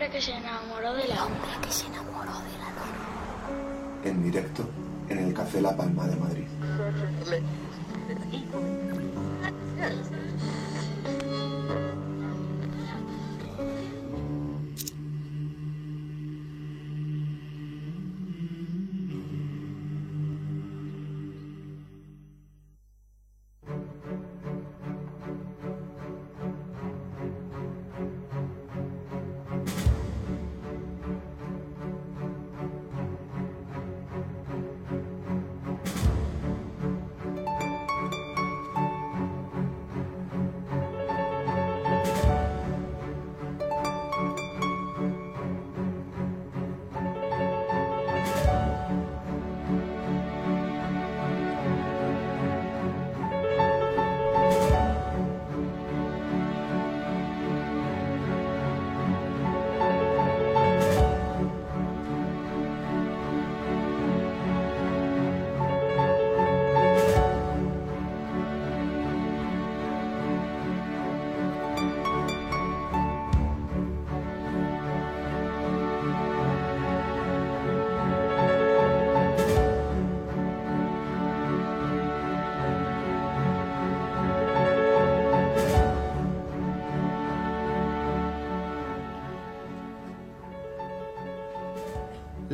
hombre que se enamoró de la hombre que se enamoró de la luna. En directo en el Café La Palma de Madrid.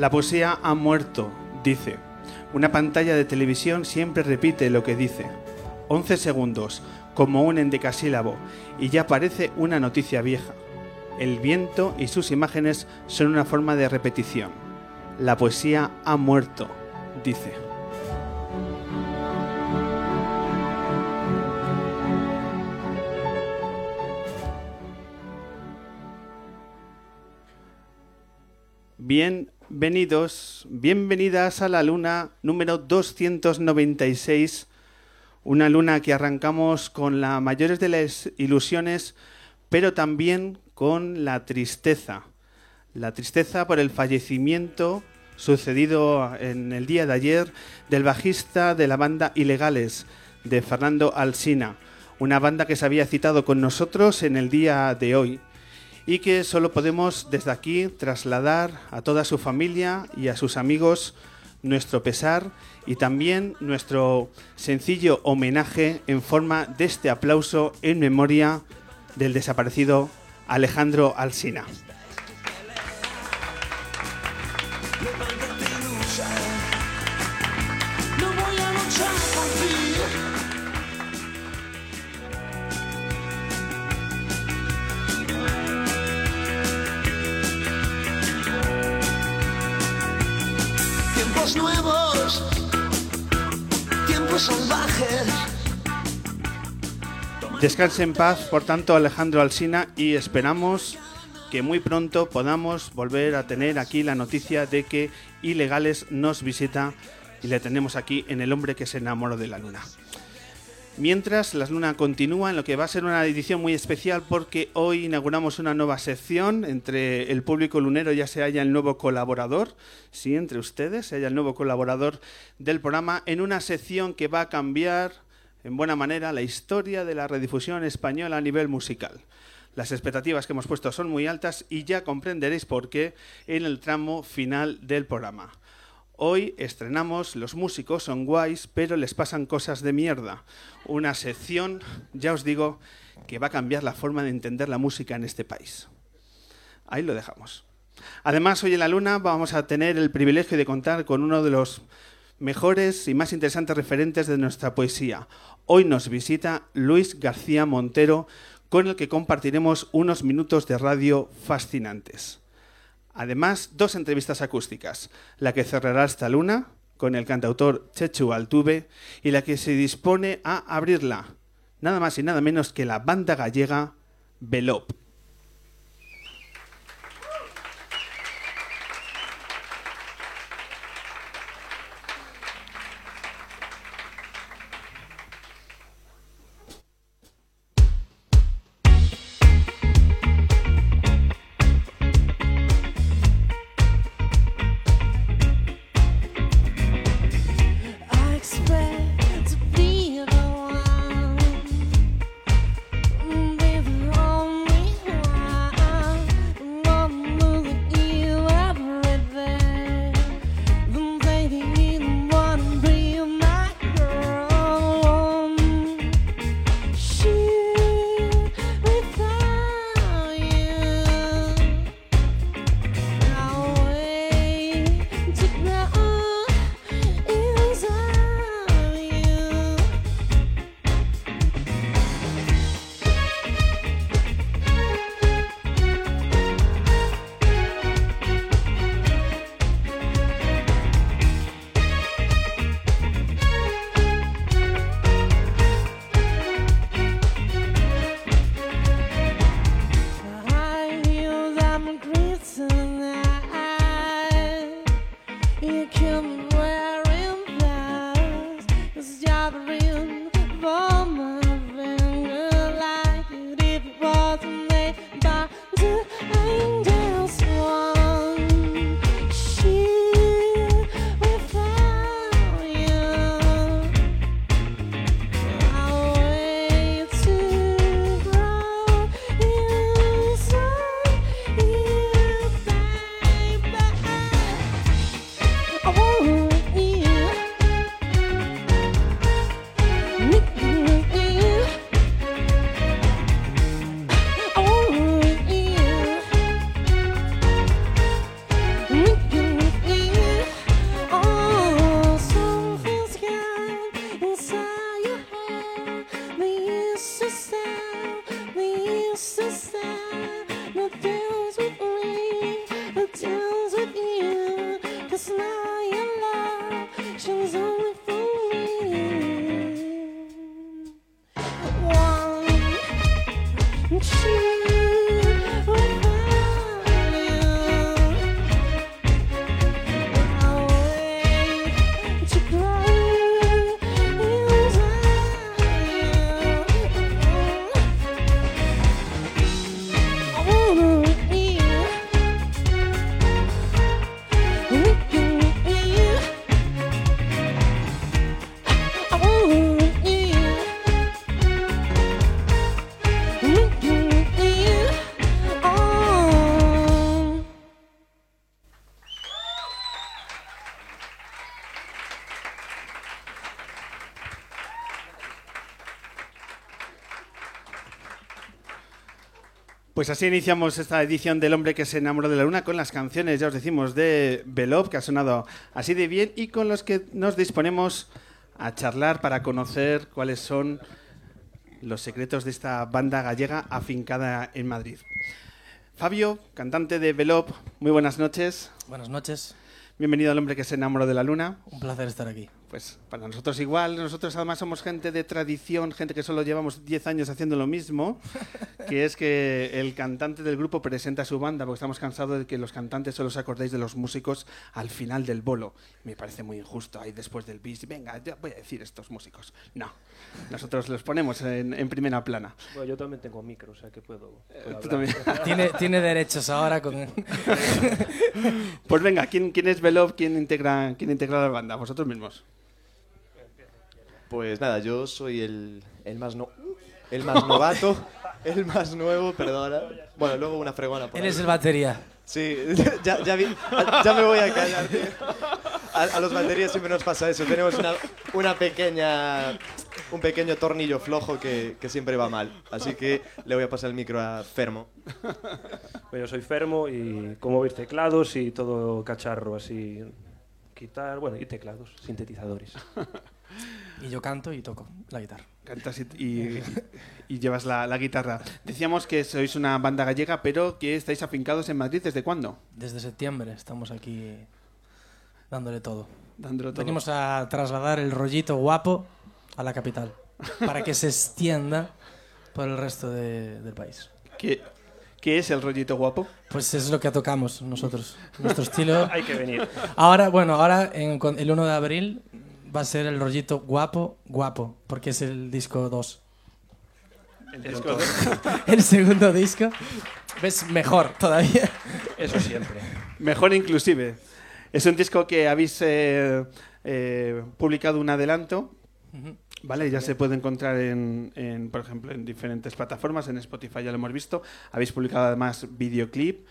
La poesía ha muerto, dice. Una pantalla de televisión siempre repite lo que dice. 11 segundos, como un endecasílabo, y ya parece una noticia vieja. El viento y sus imágenes son una forma de repetición. La poesía ha muerto, dice. Bien, Bienvenidos, bienvenidas a la luna número 296, una luna que arrancamos con las mayores de las ilusiones, pero también con la tristeza. La tristeza por el fallecimiento sucedido en el día de ayer del bajista de la banda Ilegales, de Fernando Alsina, una banda que se había citado con nosotros en el día de hoy y que solo podemos desde aquí trasladar a toda su familia y a sus amigos nuestro pesar y también nuestro sencillo homenaje en forma de este aplauso en memoria del desaparecido Alejandro Alsina. Descanse en paz, por tanto, Alejandro Alsina, y esperamos que muy pronto podamos volver a tener aquí la noticia de que Ilegales nos visita y le tenemos aquí en El hombre que se enamoró de la luna. Mientras, Las Luna continúa en lo que va a ser una edición muy especial porque hoy inauguramos una nueva sección. Entre el público lunero ya se halla el nuevo colaborador, sí, entre ustedes se halla el nuevo colaborador del programa en una sección que va a cambiar en buena manera la historia de la redifusión española a nivel musical. Las expectativas que hemos puesto son muy altas y ya comprenderéis por qué en el tramo final del programa. Hoy estrenamos Los músicos son guays, pero les pasan cosas de mierda. Una sección, ya os digo, que va a cambiar la forma de entender la música en este país. Ahí lo dejamos. Además, hoy en la Luna vamos a tener el privilegio de contar con uno de los mejores y más interesantes referentes de nuestra poesía. Hoy nos visita Luis García Montero, con el que compartiremos unos minutos de radio fascinantes. Además, dos entrevistas acústicas, la que cerrará esta luna con el cantautor Chechu Altuve y la que se dispone a abrirla, nada más y nada menos que la banda gallega Velop. and she Pues así iniciamos esta edición del hombre que se enamoró de la luna con las canciones, ya os decimos, de Belov, que ha sonado así de bien, y con los que nos disponemos a charlar para conocer cuáles son los secretos de esta banda gallega afincada en Madrid. Fabio, cantante de Belov, muy buenas noches. Buenas noches, Bienvenido al hombre que se enamoró de la luna. un placer estar aquí. Pues para nosotros igual, nosotros además somos gente de tradición, gente que solo llevamos 10 años haciendo lo mismo, que es que el cantante del grupo presenta su banda, porque estamos cansados de que los cantantes solo os acordéis de los músicos al final del bolo. Me parece muy injusto ahí después del bis. Venga, ya voy a decir estos músicos. No, nosotros los ponemos en, en primera plana. Bueno, yo también tengo micro, o sea que puedo. puedo Tú también. Tiene, tiene derechos ahora con... Pues venga, ¿quién, quién es Belov? ¿Quién integra, ¿Quién integra la banda? Vosotros mismos. Pues nada, yo soy el, el más no, el más novato, el más nuevo, perdona. Bueno, luego una fregona por Él ahí. es el batería. Sí, ya, ya, vi- ya me voy a callar. tío. A, a los baterías siempre nos pasa eso. Tenemos una, una pequeña, un pequeño tornillo flojo que, que siempre va mal. Así que le voy a pasar el micro a Fermo. Bueno, yo soy Fermo y como veis teclados y todo cacharro así. Quitar, bueno, y teclados, sintetizadores. Y yo canto y toco la guitarra. Cantas y, y- y llevas la, la guitarra. Decíamos que sois una banda gallega, pero que estáis afincados en Madrid. ¿Desde cuándo? Desde septiembre estamos aquí dándole todo. Dándolo todo. Venimos a trasladar el rollito guapo a la capital para que se extienda por el resto de- del país. ¿Qué, qué es el rollito guapo? Pues es lo que tocamos nosotros. Nuestro estilo. Hay que venir. Ahora, bueno, ahora en- el 1 de abril va a ser el rollito guapo, guapo, porque es el disco 2. El disco- El segundo disco es mejor todavía. eso siempre. Mejor inclusive. Es un disco que habéis eh, eh, publicado un adelanto. Vale, ya se puede encontrar en, en, por ejemplo, en diferentes plataformas, en Spotify ya lo hemos visto. Habéis publicado además videoclip.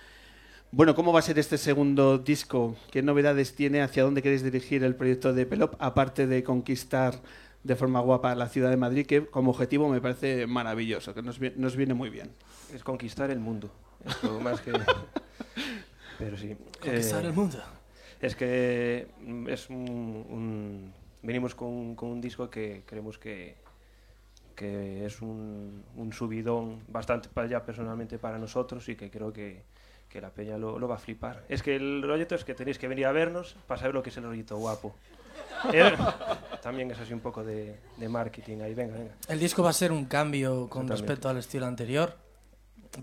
Bueno, ¿cómo va a ser este segundo disco? ¿Qué novedades tiene? ¿Hacia dónde queréis dirigir el proyecto de Pelop? Aparte de conquistar de forma guapa la ciudad de Madrid, que como objetivo me parece maravilloso, que nos, nos viene muy bien. Es conquistar el mundo. Esto más que. Pero sí. Conquistar eh, el mundo. Es que mm, es un, un- venimos con, con un disco que creemos que, que es un, un subidón bastante para ya personalmente para nosotros y que creo que, que la peña lo, lo va a flipar. Es que el rollito es que tenéis que venir a vernos para saber lo que es el rollito guapo. Eh, También es así un poco de, de marketing ahí, venga, venga. El disco va a ser un cambio con respecto al estilo anterior.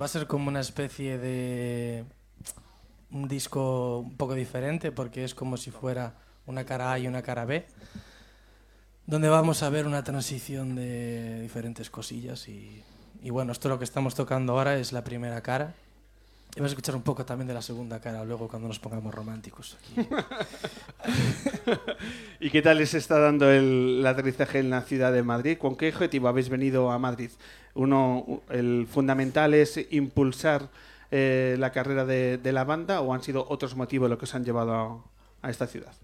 Va a ser como una especie de un disco un poco diferente porque es como si fuera una cara A y una cara B, donde vamos a ver una transición de diferentes cosillas y, y bueno, esto lo que estamos tocando ahora es la primera cara. Y vamos a escuchar un poco también de la segunda cara luego cuando nos pongamos románticos. aquí. ¿Y qué tal les está dando el, el aterrizaje en la ciudad de Madrid? ¿Con qué objetivo habéis venido a Madrid? Uno, el fundamental es impulsar eh, la carrera de, de la banda o han sido otros motivos los que os han llevado a, a esta ciudad?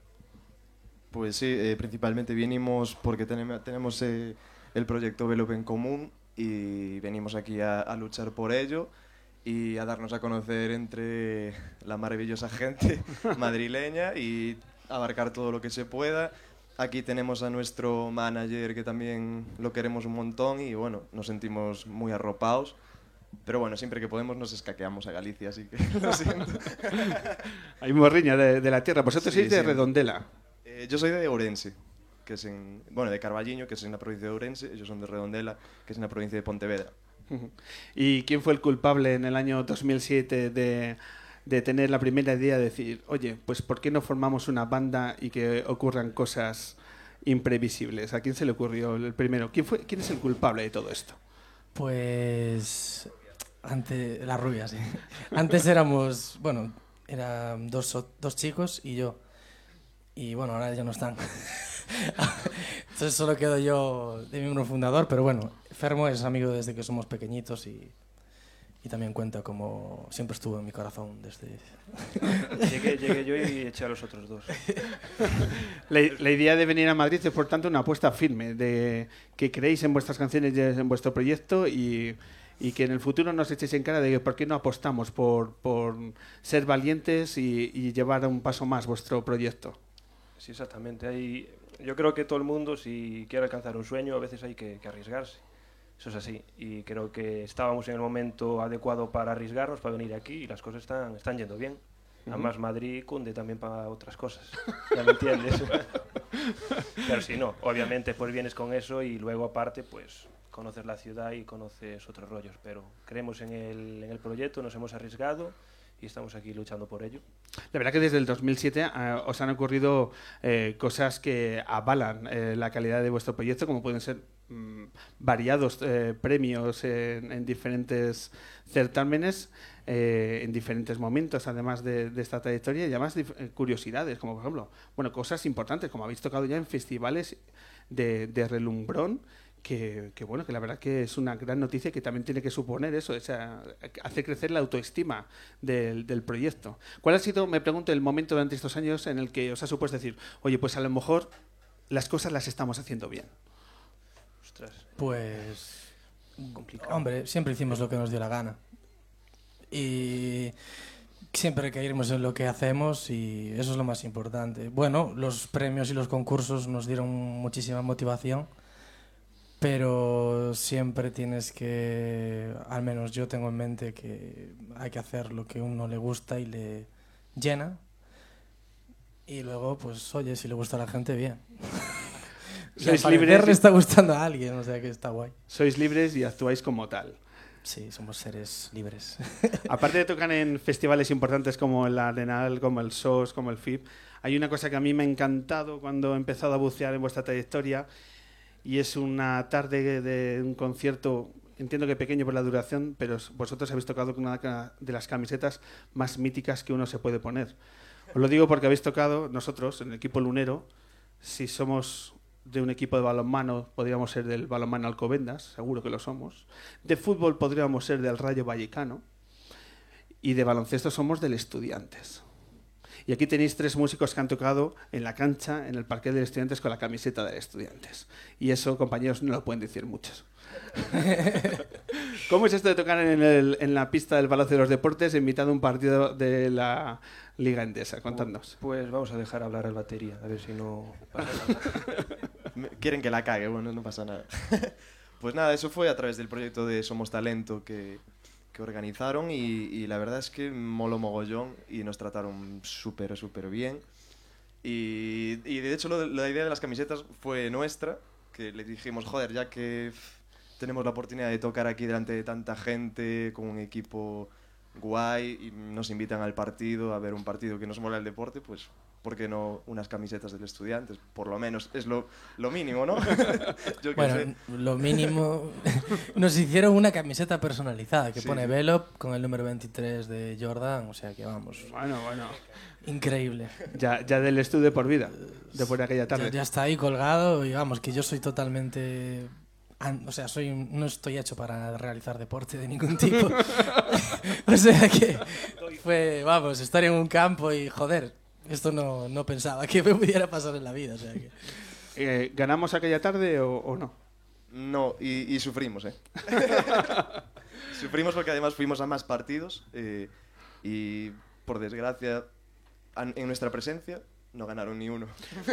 Pues sí, eh, principalmente vinimos porque tenemos, tenemos eh, el proyecto Velop en común y venimos aquí a, a luchar por ello y a darnos a conocer entre la maravillosa gente madrileña y abarcar todo lo que se pueda. Aquí tenemos a nuestro manager que también lo queremos un montón y bueno, nos sentimos muy arropados. Pero bueno, siempre que podemos nos escaqueamos a Galicia, así que lo siento. Hay morriña de, de la tierra. Vosotros Sí, sois de sí. Redondela. Eh, yo soy de Ourense, que es en, bueno, de Carballiño, que es en la provincia de Ourense, ellos son de Redondela, que es en la provincia de Pontevedra. ¿Y quién fue el culpable en el año 2007 de, de tener la primera idea de decir, oye, pues ¿por qué no formamos una banda y que ocurran cosas imprevisibles? ¿A quién se le ocurrió el primero? ¿Quién, es el culpable de todo esto? Pues antes la rubia, sí. Antes éramos, bueno, eran dos, dos chicos y yo. Y bueno, ahora ya no están. Entonces solo quedo yo de miembro fundador, pero bueno, Fermo es amigo desde que somos pequeñitos y, y también cuenta como siempre estuvo en mi corazón desde... Llegué, llegué yo y eché a los otros dos. La, la idea de venir a Madrid es, por tanto, una apuesta firme, de que creéis en vuestras canciones y en vuestro proyecto y, y que en el futuro nos echéis en cara de que por qué no apostamos por, por ser valientes y, y llevar un paso más vuestro proyecto. Sí, exactamente. Hay, yo creo que todo el mundo, si quiere alcanzar un sueño, a veces hay que, que arriesgarse. Eso es así. Y creo que estábamos en el momento adecuado para arriesgarnos, para venir aquí, y las cosas están, están yendo bien. Además, Madrid cunde también para otras cosas. Ya me entiendes. Pero si no, obviamente, pues vienes con eso y luego, aparte, pues conoces la ciudad y conoces otros rollos. Pero creemos en el, en el proyecto, nos hemos arriesgado y estamos aquí luchando por ello. La verdad que desde el 2007 eh, os han ocurrido eh, cosas que avalan eh, la calidad de vuestro proyecto, como pueden ser mm, variados eh, premios en, en diferentes certámenes, en diferentes momentos, además de, esta trayectoria, y además curiosidades, como por ejemplo, bueno, cosas importantes, como habéis tocado ya en festivales de relumbrón, que, que, bueno, que la verdad que es una gran noticia que también tiene que suponer eso, esa, hacer crecer la autoestima del, del proyecto. ¿Cuál ha sido, me pregunto, el momento durante estos años en el que os ha supuesto decir, oye, pues a lo mejor las cosas las estamos haciendo bien? Ostras, Pues, complicado. hombre, siempre hicimos lo que nos dio la gana. Y siempre caímos en lo que hacemos y eso es lo más importante. Bueno, los premios y los concursos nos dieron muchísima motivación, pero siempre tienes que, al menos yo tengo en mente que hay que hacer lo que uno le gusta y le llena. Y luego, pues, oye, si le gusta a la gente, bien. Sois libres le está gustando a alguien, o sea que está guay. Sois libres y actuáis como tal. Sí, somos seres libres. Aparte de tocar en festivales importantes como el Arenal, como el SOS, como el FIP, hay una cosa que a mí me ha encantado cuando he empezado a bucear en vuestra trayectoria y es una tarde de un concierto, entiendo que pequeño por la duración, pero vosotros habéis tocado con una de las camisetas más míticas que uno se puede poner. Os lo digo porque habéis tocado, nosotros, en el equipo lunero, si somos de un equipo de balonmano, podríamos ser del balonmano Alcobendas, seguro que lo somos. De fútbol podríamos ser del Rayo Vallecano. Y de baloncesto somos del Estudiantes. Y aquí tenéis tres músicos que han tocado en la cancha, en el parque del Estudiantes, con la camiseta del Estudiantes. Y eso, compañeros, no lo pueden decir muchos. ¿Cómo es esto de tocar en, el- en la pista del Palacio de los Deportes en mitad de un partido de la Liga Endesa? Contadnos. Pues vamos a dejar hablar al batería, a ver si no Quieren que la cague, bueno, no pasa nada. pues nada, eso fue a través del proyecto de Somos Talento que, organizaron y, la verdad es que moló mogollón y nos trataron súper, súper bien. Y, de hecho la idea de las camisetas fue nuestra, que le dijimos, joder, ya que tenemos la oportunidad de tocar aquí delante de tanta gente, con un equipo guay, y nos invitan al partido, a ver un partido que nos mola el deporte, pues ¿por qué no unas camisetas del estudiantes? Por lo menos es lo, lo mínimo, ¿no? Yo qué sé. Bueno, lo mínimo. Nos hicieron una camiseta personalizada que Sí, pone sí. Velop con el número 23 de Jordan, o sea que vamos, Bueno, bueno. increíble. Ya, ya del estudio por vida, después de aquella Ya, tarde. ya está ahí colgado y vamos, que yo soy totalmente. O sea, soy no estoy hecho para realizar deporte de ningún tipo. o sea que fue, vamos, estar en un campo y joder, esto no, no pensaba que me pudiera pasar en la vida. O sea que... Eh, ¿Ganamos aquella tarde o, o no? No, y, y sufrimos, ¿eh? sufrimos porque además fuimos a más partidos eh, y, por desgracia, an- en nuestra presencia no ganaron ni uno.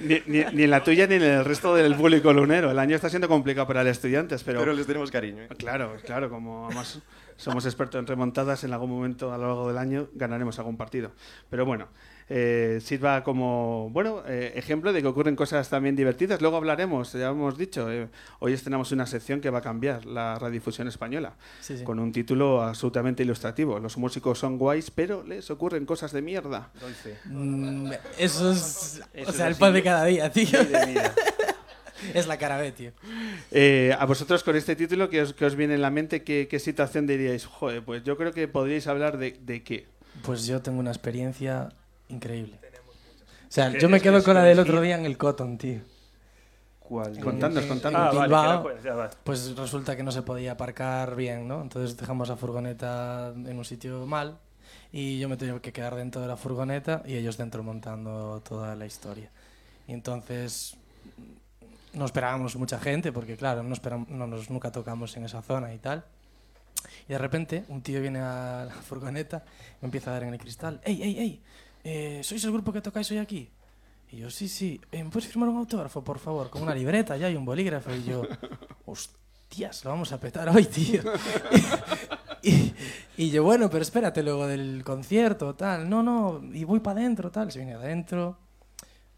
Ni, ni- ni en la tuya ni en el resto del público lunero. El año está siendo complicado para los estudiantes, pero, Pero les tenemos cariño, ¿eh? claro, claro, como además somos expertos en remontadas, en algún momento a lo largo del año ganaremos algún partido. Pero bueno, eh, sirva como bueno eh, ejemplo de que ocurren cosas también divertidas. Luego hablaremos, ya hemos dicho, eh, hoy estrenamos una sección que va a cambiar la radiodifusión española Sí, sí. con un título absolutamente ilustrativo. Los músicos son guays, pero les ocurren cosas de mierda. Mm, Eso es. Eso o es sea, el pan de cada día, tío. Madre mía. Es la cara B, tío. Eh, a vosotros con este título, ¿qué os, qué os viene en la mente? ¿Qué, qué situación diríais? Joder, pues yo creo que podríais hablar de, de qué. Pues yo tengo una experiencia increíble. O sea, yo me quedo con la del otro día en el Cotton, tío. ¿Cuál? Contadnos, En- contadnos. Ah, vale, ya. Pues resulta que no se podía aparcar bien, ¿no? Entonces dejamos la furgoneta en un sitio mal y yo me tenía que quedar dentro de la furgoneta y ellos dentro montando toda la historia. Y entonces no esperábamos mucha gente, porque claro, no, esperam- no nos, nunca tocamos en esa zona y tal. Y de repente un tío viene a la furgoneta me empieza a dar en el cristal, ¡Ey, ey, ey! eh, ¿Sois el grupo que tocáis hoy aquí? Y yo, sí, sí, eh, ¿me puedes firmar un autógrafo, por favor? Con una libreta ya y un bolígrafo. Y yo, hostias, lo vamos a petar hoy, tío. y, y yo, bueno, pero espérate luego del concierto, tal. No, no, y voy para adentro, tal. Se viene adentro,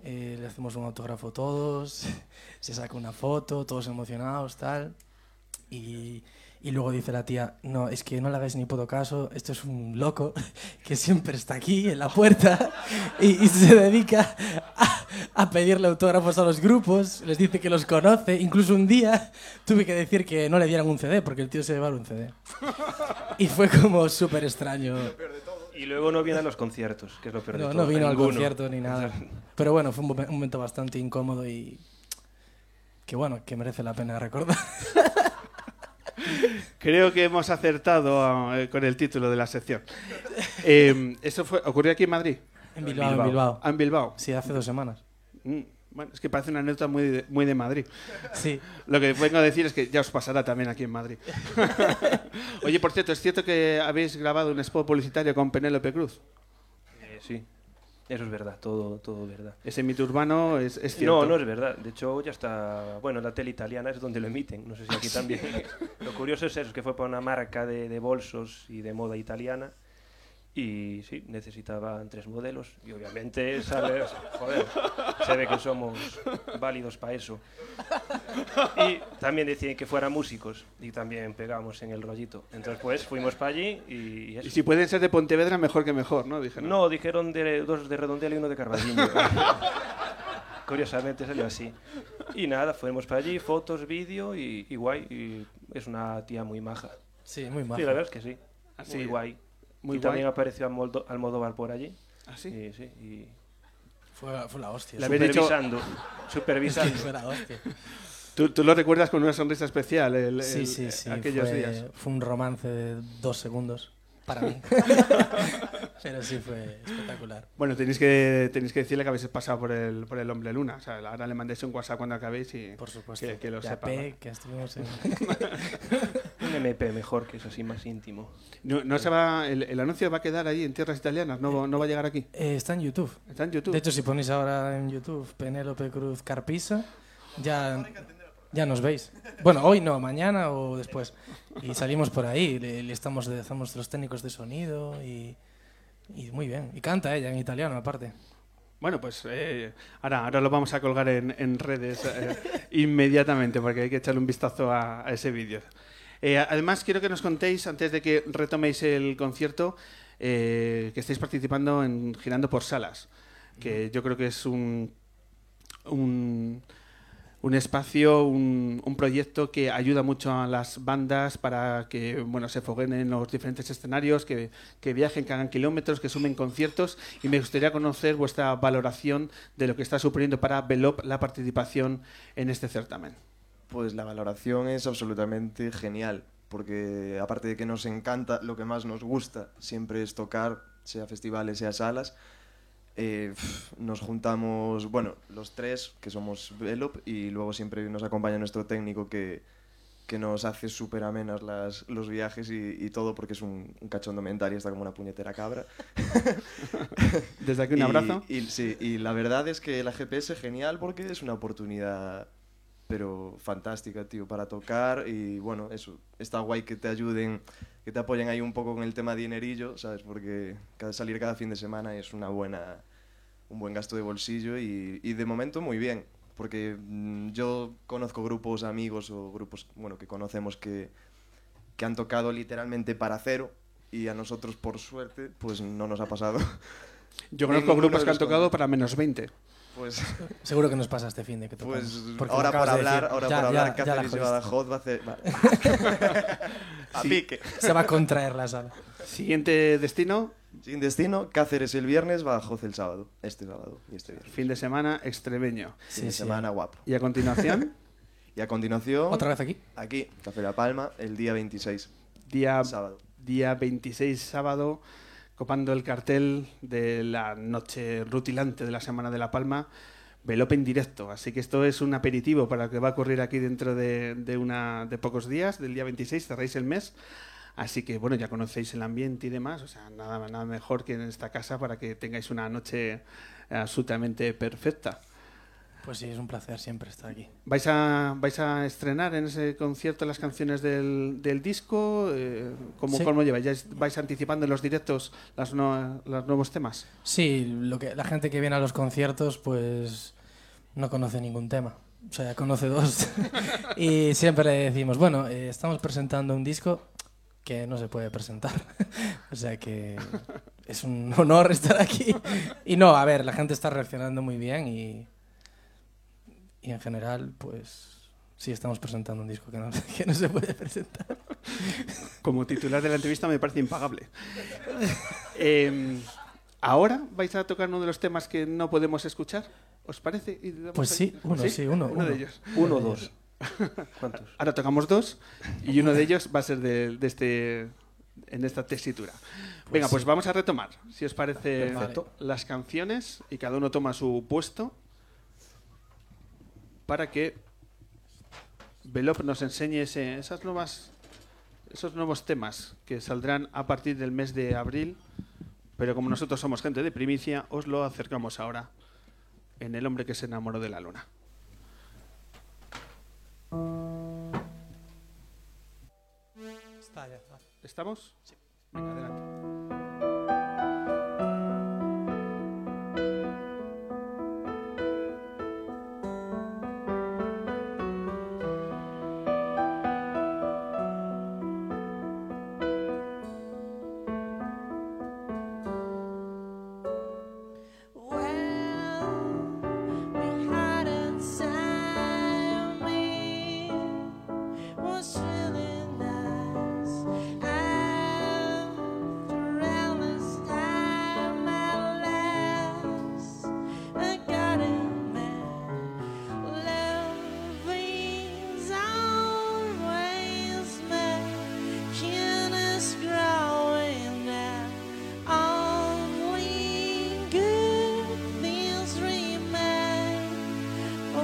eh, le hacemos un autógrafo todos, se saca una foto, todos emocionados, tal. Y, y luego dice la tía, no, es que no le hagáis ni puto caso, esto es un loco que siempre está aquí en la puerta y, y se dedica a, a pedirle autógrafos a los grupos, les dice que los conoce, incluso un día tuve que decir que no le dieran un CD porque el tío se llevaba un CD. Y fue como súper extraño. Y luego no viene a los conciertos, que es lo peor de No, todo. no vino al Ninguno. concierto ni nada. Pero bueno, fue un, momen- un momento bastante incómodo y que bueno, que merece la pena recordar. Creo que hemos acertado eh, con el título de la sección. Eh, ¿Eso fue, ocurrió aquí en Madrid? En Bilbao, en Bilbao. Ah, en Bilbao. Sí, hace dos semanas. Mm, Bueno, es que parece una anécdota muy de, muy de Madrid. Sí. Lo que vengo a decir es que ya os pasará también aquí en Madrid. Oye, por cierto, ¿es cierto que habéis grabado un spot publicitario con Penélope Cruz? Eh, sí, eso es verdad, todo, todo verdad. Ese mito urbano es, es cierto. No, no es verdad. De hecho, ya está. Bueno, en la tele italiana es donde lo emiten. No sé si aquí también. lo curioso es eso, que fue para una marca de, de bolsos y de moda italiana. Y sí, necesitaban tres modelos. Y obviamente, ¿sabes? Joder, se ve que somos válidos para eso. Y también decían que fueran músicos. Y también pegamos en el rollito. Entonces, pues fuimos para allí y eso. Y si pueden ser de Pontevedra, mejor que mejor, ¿no? Dijeron. No, dijeron de, dos de Redondela y uno de Carballiño. Curiosamente salió así. Y nada, fuimos para allí, fotos, vídeo y, y guay. Y es una tía muy maja. Sí, muy Sí, maja. la verdad es que sí. Así, muy guay. Muy y también guay. apareció Almoldo- Almodóvar por allí. ¿Ah, sí? Y, sí, y Fue, fue la hostia. Le habéis dicho- supervisando. Sí, Supervisando. fue la hostia. ¿Tú, tú lo recuerdas con una sonrisa especial, el- Sí, el- sí, sí. aquellos fue, días. fue un romance de dos segundos para mí. Pero sí fue espectacular. Bueno, tenéis que, tenéis que decirle que habéis pasado por el, por el Hombre Luna. O sea, ahora le mandéis un WhatsApp cuando acabéis y Por supuesto. que, que lo sepa. P, que estuvimos en... Un MP mejor, que es así más íntimo. No, no se va, el, el anuncio va a quedar ahí en tierras italianas, no, no va a llegar aquí. Eh, está en YouTube. Está en YouTube. De hecho, si ponéis ahora en YouTube Penélope Cruz Carpisa, ya, ya nos veis. Bueno, hoy no, mañana o después. Y salimos por ahí, le, le estamos, de- estamos los técnicos de sonido y, y muy bien. Y canta ella en italiano, aparte. Bueno, pues eh, ahora, ahora lo vamos a colgar en, en redes eh, inmediatamente porque hay que echarle un vistazo a, a ese vídeo. Eh, además, quiero que nos contéis, antes de que retoméis el concierto, eh, que estáis participando en Girando por Salas, que yo creo que es un, un, un espacio, un, proyecto que ayuda mucho a las bandas para que bueno, se foguen en los diferentes escenarios, que, que viajen, que hagan kilómetros, que sumen conciertos. Y me gustaría conocer vuestra valoración de lo que está suponiendo para Velop la participación en este certamen. Pues la valoración es absolutamente genial, porque aparte de que nos encanta, lo que más nos gusta siempre es tocar, sea festivales, sea salas. Eh, nos juntamos, bueno, los tres, que somos Velop, y luego siempre nos acompaña nuestro técnico que, que nos hace súper amenas las, los viajes y, y todo, porque es un, un cachondo mental y está como una puñetera cabra. Desde aquí un abrazo. Y, sí, y la verdad es que la GPS es genial porque es una oportunidad, pero fantástica, tío, para tocar. Y bueno, eso, está guay que te ayuden, que te apoyen ahí un poco con el tema dinerillo, ¿sabes? Porque cada, salir cada fin de semana es una buena, un buen gasto de bolsillo y, y de momento muy bien. Porque mm, yo conozco grupos amigos o grupos bueno, que conocemos que, que han tocado literalmente para cero y a nosotros, por suerte, pues no nos ha pasado. Yo conozco grupos de que han tocado para menos 20. Pues, Seguro que nos pasa este fin de que tocamos. pues Porque ahora por de hablar, decir. ahora Ya- por ya- hablar, ya Cáceres y. Badajoz va a hacer... vale. a pique. Se va a contraer la sala. Siguiente destino, Sin destino, Cáceres el viernes, Badajoz el sábado. Este sábado y este viernes. fin de semana extremeño. Fin Sí, de sí. semana guapo. Y a continuación, Y a continuación, ¿Otra vez aquí? aquí, Café La Palma, el día 26, día sábado. día 26 sábado, copando el cartel de la noche rutilante de la Semana de La Palma. Velope en directo. Así que esto es un aperitivo para lo que va a ocurrir aquí dentro de, de una, de pocos días, del día 26, cerráis el mes. Así que bueno, ya conocéis el ambiente y demás, o sea, nada, nada mejor que en esta casa para que tengáis una noche absolutamente perfecta. Pues sí, es un placer siempre estar aquí. ¿Vais a, vais a estrenar en ese concierto las canciones del, del disco? Eh, ¿cómo, Sí. ¿Cómo lleváis? ¿Ya es- vais anticipando en los directos las no- los nuevos temas? Sí, lo que, la gente que viene a los conciertos pues no conoce ningún tema. O sea, conoce dos. y siempre le decimos, bueno, eh, estamos presentando un disco que no se puede presentar. o sea que es un honor estar aquí. Y no, a ver, la gente está reaccionando muy bien y, y en general pues sí estamos presentando un disco que no, que no se puede presentar. Como titular de la entrevista me parece impagable. Eh, ¿Ahora vais a tocar uno de los temas que no podemos escuchar? ¿Os parece? Pues sí, uno, sí, uno, Uno de ellos. Uno o dos. ¿Cuántos? Ahora tocamos dos y uno de ellos va a ser de, de este en esta tesitura. Venga, pues vamos a retomar, si os parece, las canciones y cada uno toma su puesto para que Velop nos enseñe ese- esas nuevas, esos nuevos temas que saldrán a partir del mes de abril, pero como nosotros somos gente de primicia, os lo acercamos ahora en El hombre que se enamoró de la luna. ¿Estamos? Sí. Venga, adelante.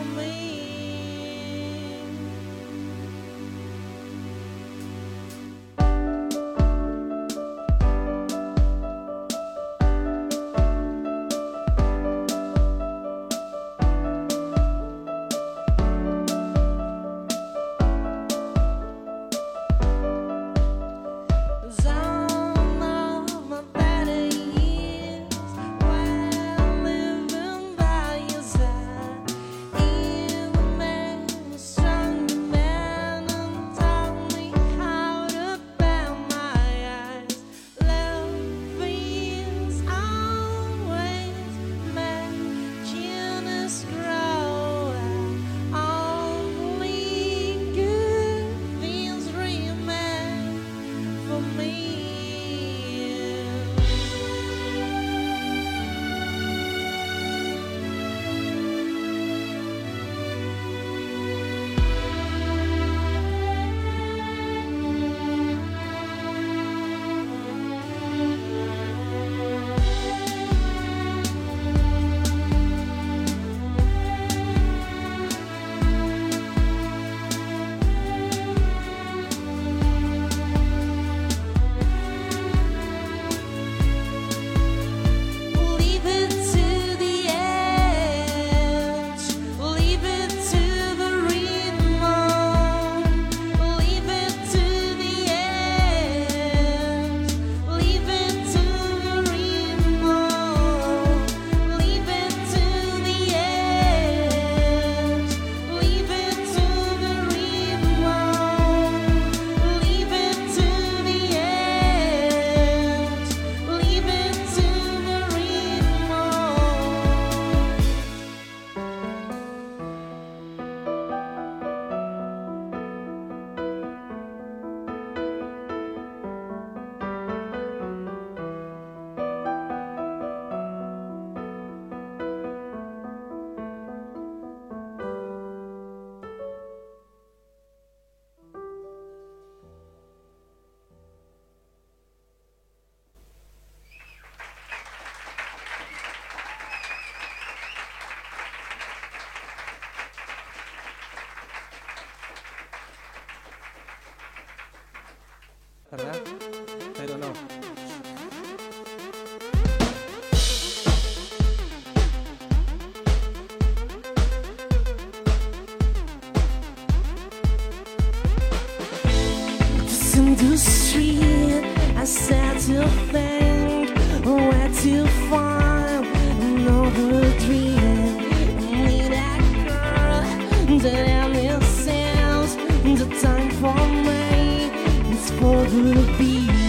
me. Ra? I don't know. I to think where to find another dream. Need a girl the time groovy.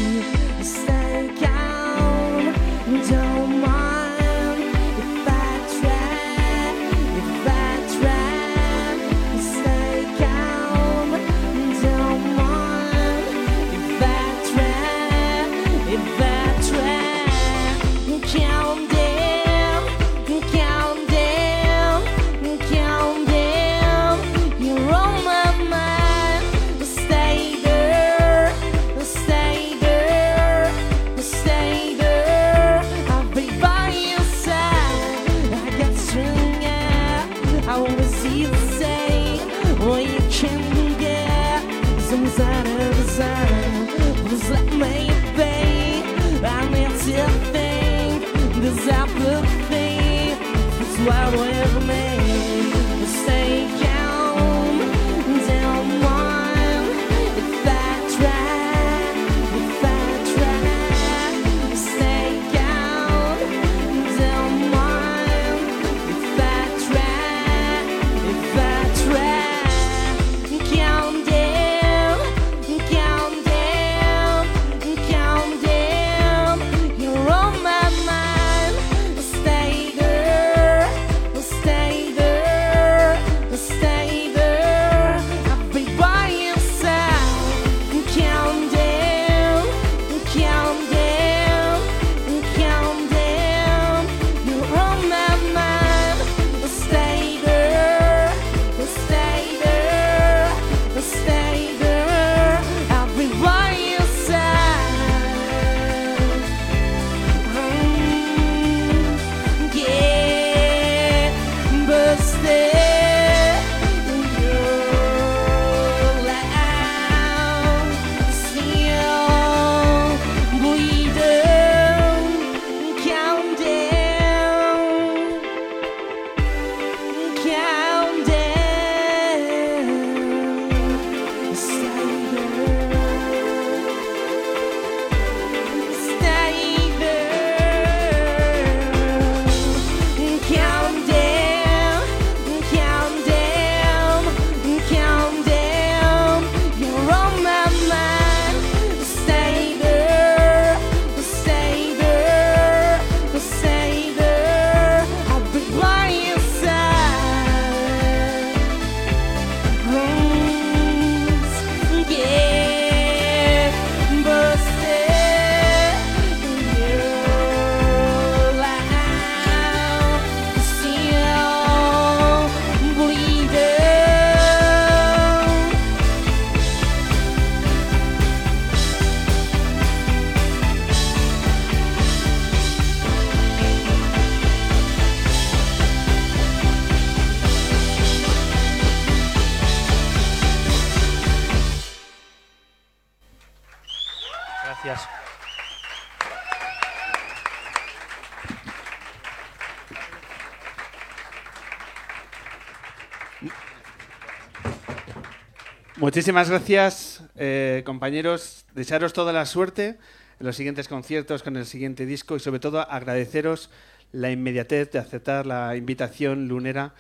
Muchísimas gracias, eh, compañeros. Desearos toda la suerte en los siguientes conciertos, con el siguiente disco y sobre todo agradeceros la inmediatez de aceptar la invitación lunera,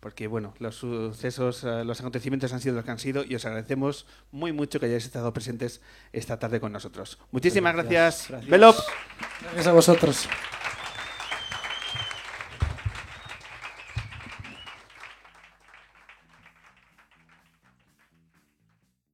porque bueno, los sucesos, eh, los acontecimientos han sido los que han sido y os agradecemos muy mucho que hayáis estado presentes esta tarde con nosotros. Muchísimas gracias, gracias. Gracias a vosotros.